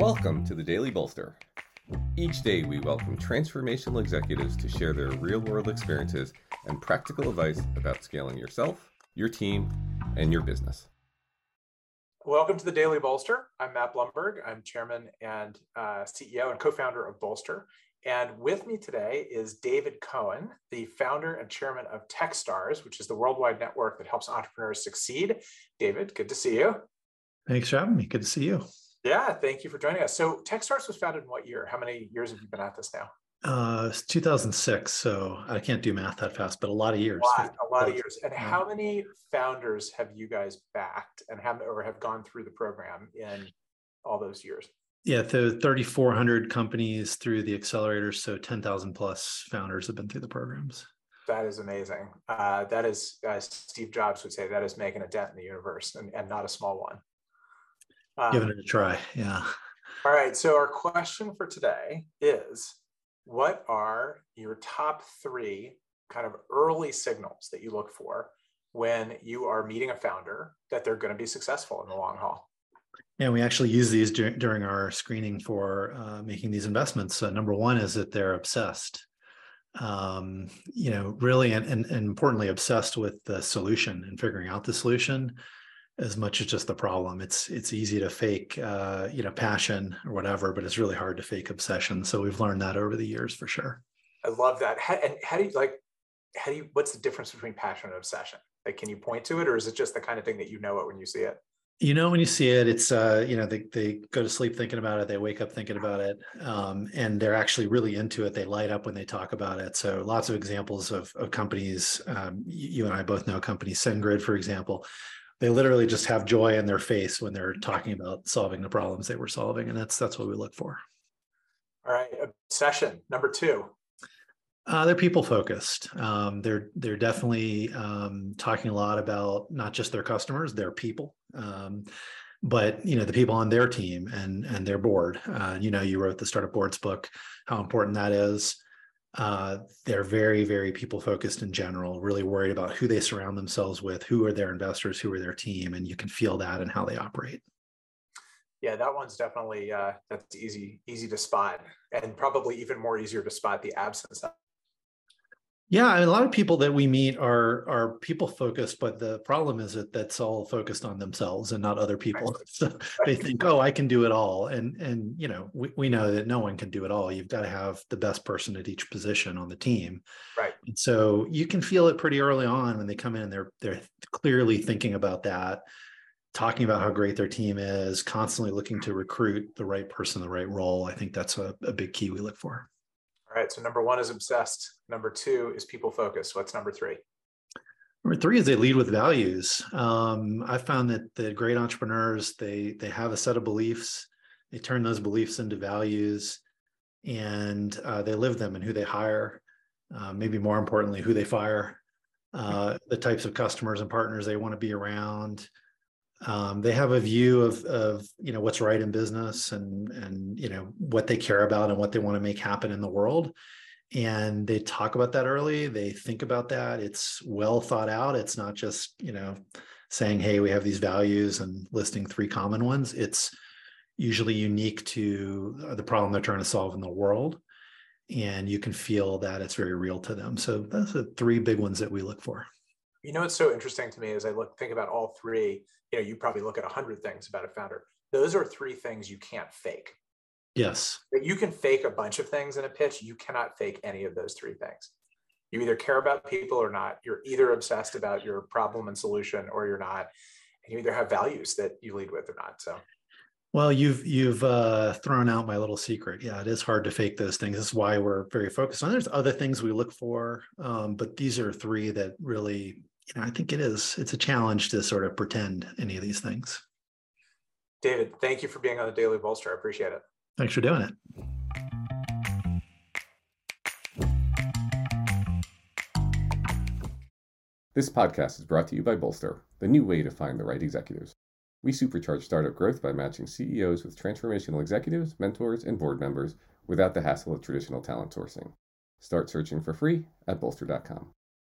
Welcome to the Daily Bolster. Each day, we welcome transformational executives to share their real world experiences and practical advice about scaling yourself, your team, and your business. Welcome to the Daily Bolster. I'm Matt Blumberg. I'm chairman and uh, CEO and co founder of Bolster. And with me today is David Cohen, the founder and chairman of Techstars, which is the worldwide network that helps entrepreneurs succeed. David, good to see you. Thanks for having me. Good to see you. Yeah, thank you for joining us. So, Techstars was founded in what year? How many years have you been at this now? Uh, it's 2006, so I can't do math that fast, but a lot of years. A lot, a lot of years. And how many founders have you guys backed and have or have gone through the program in all those years? Yeah, the 3,400 companies through the accelerators, so 10,000 plus founders have been through the programs. That is amazing. Uh, that is, as Steve Jobs would say, that is making a dent in the universe and, and not a small one. Um, Giving it a try. Yeah. All right. So, our question for today is what are your top three kind of early signals that you look for when you are meeting a founder that they're going to be successful in the long haul? Yeah, we actually use these dur- during our screening for uh, making these investments. Uh, number one is that they're obsessed, um, you know, really, and, and, and importantly, obsessed with the solution and figuring out the solution as much as just the problem. It's it's easy to fake, uh, you know, passion or whatever, but it's really hard to fake obsession. So we've learned that over the years for sure. I love that. How, and how do you like? How do you? What's the difference between passion and obsession? Like, can you point to it, or is it just the kind of thing that you know it when you see it? You know, when you see it, it's uh, you know, they they go to sleep thinking about it, they wake up thinking about it, um, and they're actually really into it. They light up when they talk about it. So lots of examples of of companies. Um, you and I both know companies, SendGrid, for example they literally just have joy in their face when they're talking about solving the problems they were solving and that's that's what we look for. All right obsession number two. Uh, they're people focused. Um, they're they're definitely um, talking a lot about not just their customers their people. Um, but you know the people on their team and and their board. Uh, you know you wrote the startup boards book how important that is uh, they're very very people focused in general really worried about who they surround themselves with who are their investors who are their team and you can feel that in how they operate. Yeah that one's definitely uh, that's easy easy to spot and probably even more easier to spot the absence of yeah, I mean, a lot of people that we meet are are people focused, but the problem is that that's all focused on themselves and not other people. So they think, oh, I can do it all, and and you know, we, we know that no one can do it all. You've got to have the best person at each position on the team, right? And so you can feel it pretty early on when they come in. And they're they're clearly thinking about that, talking about how great their team is, constantly looking to recruit the right person, the right role. I think that's a, a big key we look for. All right. So number one is obsessed. Number two is people focused. What's number three? Number three is they lead with values. Um, I found that the great entrepreneurs they they have a set of beliefs. They turn those beliefs into values, and uh, they live them and who they hire. Uh, maybe more importantly, who they fire. Uh, the types of customers and partners they want to be around um, they have a view of of you know what's right in business and and you know what they care about and what they want to make happen in the world. And they talk about that early they think about that. It's well thought out. It's not just you know saying hey we have these values and listing three common ones. It's usually unique to the problem they're trying to solve in the world and you can feel that it's very real to them. So those are three big ones that we look for you know what's so interesting to me is I look think about all three. You know, you probably look at a hundred things about a founder. Those are three things you can't fake. Yes. You can fake a bunch of things in a pitch. You cannot fake any of those three things. You either care about people or not. You're either obsessed about your problem and solution or you're not. And you either have values that you lead with or not. So well, you've you've uh, thrown out my little secret. Yeah, it is hard to fake those things. That's why we're very focused on. There's other things we look for, um, but these are three that really you know, I think it is. It's a challenge to sort of pretend any of these things. David, thank you for being on the Daily Bolster. I appreciate it. Thanks for doing it. This podcast is brought to you by Bolster, the new way to find the right executives. We supercharge startup growth by matching CEOs with transformational executives, mentors, and board members without the hassle of traditional talent sourcing. Start searching for free at bolster.com.